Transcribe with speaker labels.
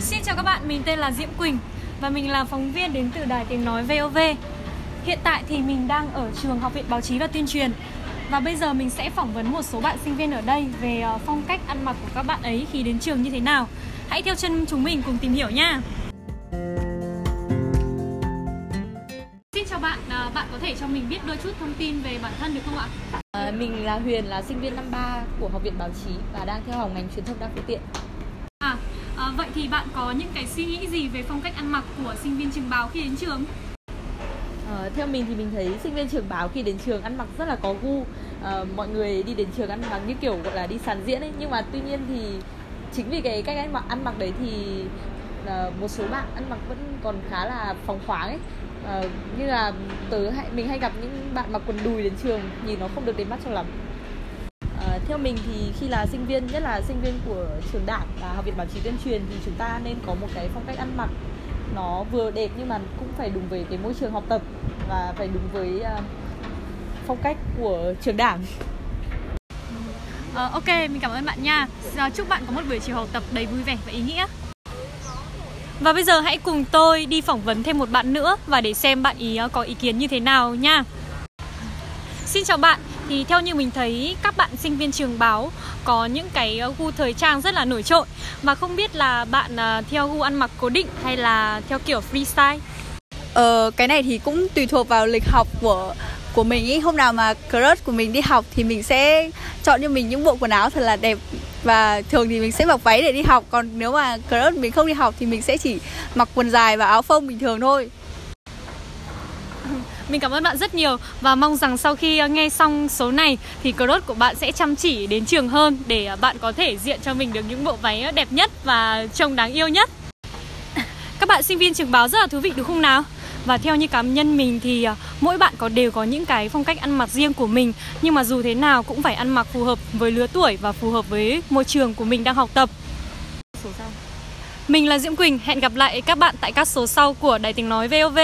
Speaker 1: Xin chào các bạn, mình tên là Diễm Quỳnh và mình là phóng viên đến từ Đài Tiếng Nói VOV. Hiện tại thì mình đang ở trường Học viện Báo chí và Tuyên truyền và bây giờ mình sẽ phỏng vấn một số bạn sinh viên ở đây về ờ, phong cách ăn mặc của các bạn ấy khi đến trường như thế nào. Hãy theo chân chúng mình cùng tìm hiểu nha. Xin chào bạn, ờ, bạn có thể cho mình biết đôi chút thông tin về bản thân được không ạ?
Speaker 2: À, mình là Huyền là sinh viên năm 3 của Học viện Báo chí và đang theo học ngành truyền thông đa phương tiện.
Speaker 1: À, vậy thì bạn có những cái suy nghĩ gì về phong cách ăn mặc của sinh viên trường báo khi đến trường?
Speaker 2: À, theo mình thì mình thấy sinh viên trường báo khi đến trường ăn mặc rất là có gu. À, mọi người đi đến trường ăn mặc như kiểu gọi là đi sàn diễn ấy, nhưng mà tuy nhiên thì chính vì cái cách ăn mặc ăn mặc đấy thì à, một số bạn ăn mặc vẫn còn khá là phóng khoáng ấy. À, như là tớ hay mình hay gặp những bạn mặc quần đùi đến trường nhìn nó không được đến mắt cho lắm. Theo mình thì khi là sinh viên nhất là sinh viên của trường đảng và học viện báo chí tuyên truyền thì chúng ta nên có một cái phong cách ăn mặc nó vừa đẹp nhưng mà cũng phải đúng với cái môi trường học tập và phải đúng với uh, phong cách của trường đảng
Speaker 1: uh, ok, mình cảm ơn bạn nha. uh, chúc bạn có một buổi chiều học tập đầy vui vẻ và ý nghĩa. Và bây giờ hãy cùng tôi đi phỏng vấn thêm một bạn nữa và để xem bạn ý có ý kiến như thế nào nha. Xin chào bạn, thì theo như mình thấy các bạn sinh viên trường báo có những cái ờ, gu thời trang rất là nổi trội. Và không biết là bạn ờ, theo gu ăn mặc cố định hay là theo kiểu freestyle.
Speaker 3: Ờ, cái này thì cũng tùy thuộc vào lịch học của của mình ý. Hôm nào mà crush của mình đi học thì mình sẽ chọn cho mình những bộ quần áo thật là đẹp. Và thường thì mình sẽ mặc váy để đi học. Còn nếu mà crush mình không đi học thì mình sẽ chỉ mặc quần dài và áo phông bình thường thôi
Speaker 1: mình cảm ơn bạn rất nhiều và mong rằng sau khi nghe xong số này thì crush của bạn sẽ chăm chỉ đến trường hơn để bạn có thể diện cho mình được những bộ váy đẹp nhất và trông đáng yêu nhất. Các bạn sinh viên trường báo rất là thú vị đúng không nào? Và theo như cá nhân mình thì mỗi bạn có đều có những cái phong cách ăn mặc riêng của mình. Nhưng mà dù thế nào cũng phải ăn mặc phù hợp với lứa tuổi và phù hợp với môi trường của mình đang học tập. Mình là Diễm Quỳnh, hẹn gặp lại các bạn tại các số sau của Đài Tiếng Nói VOV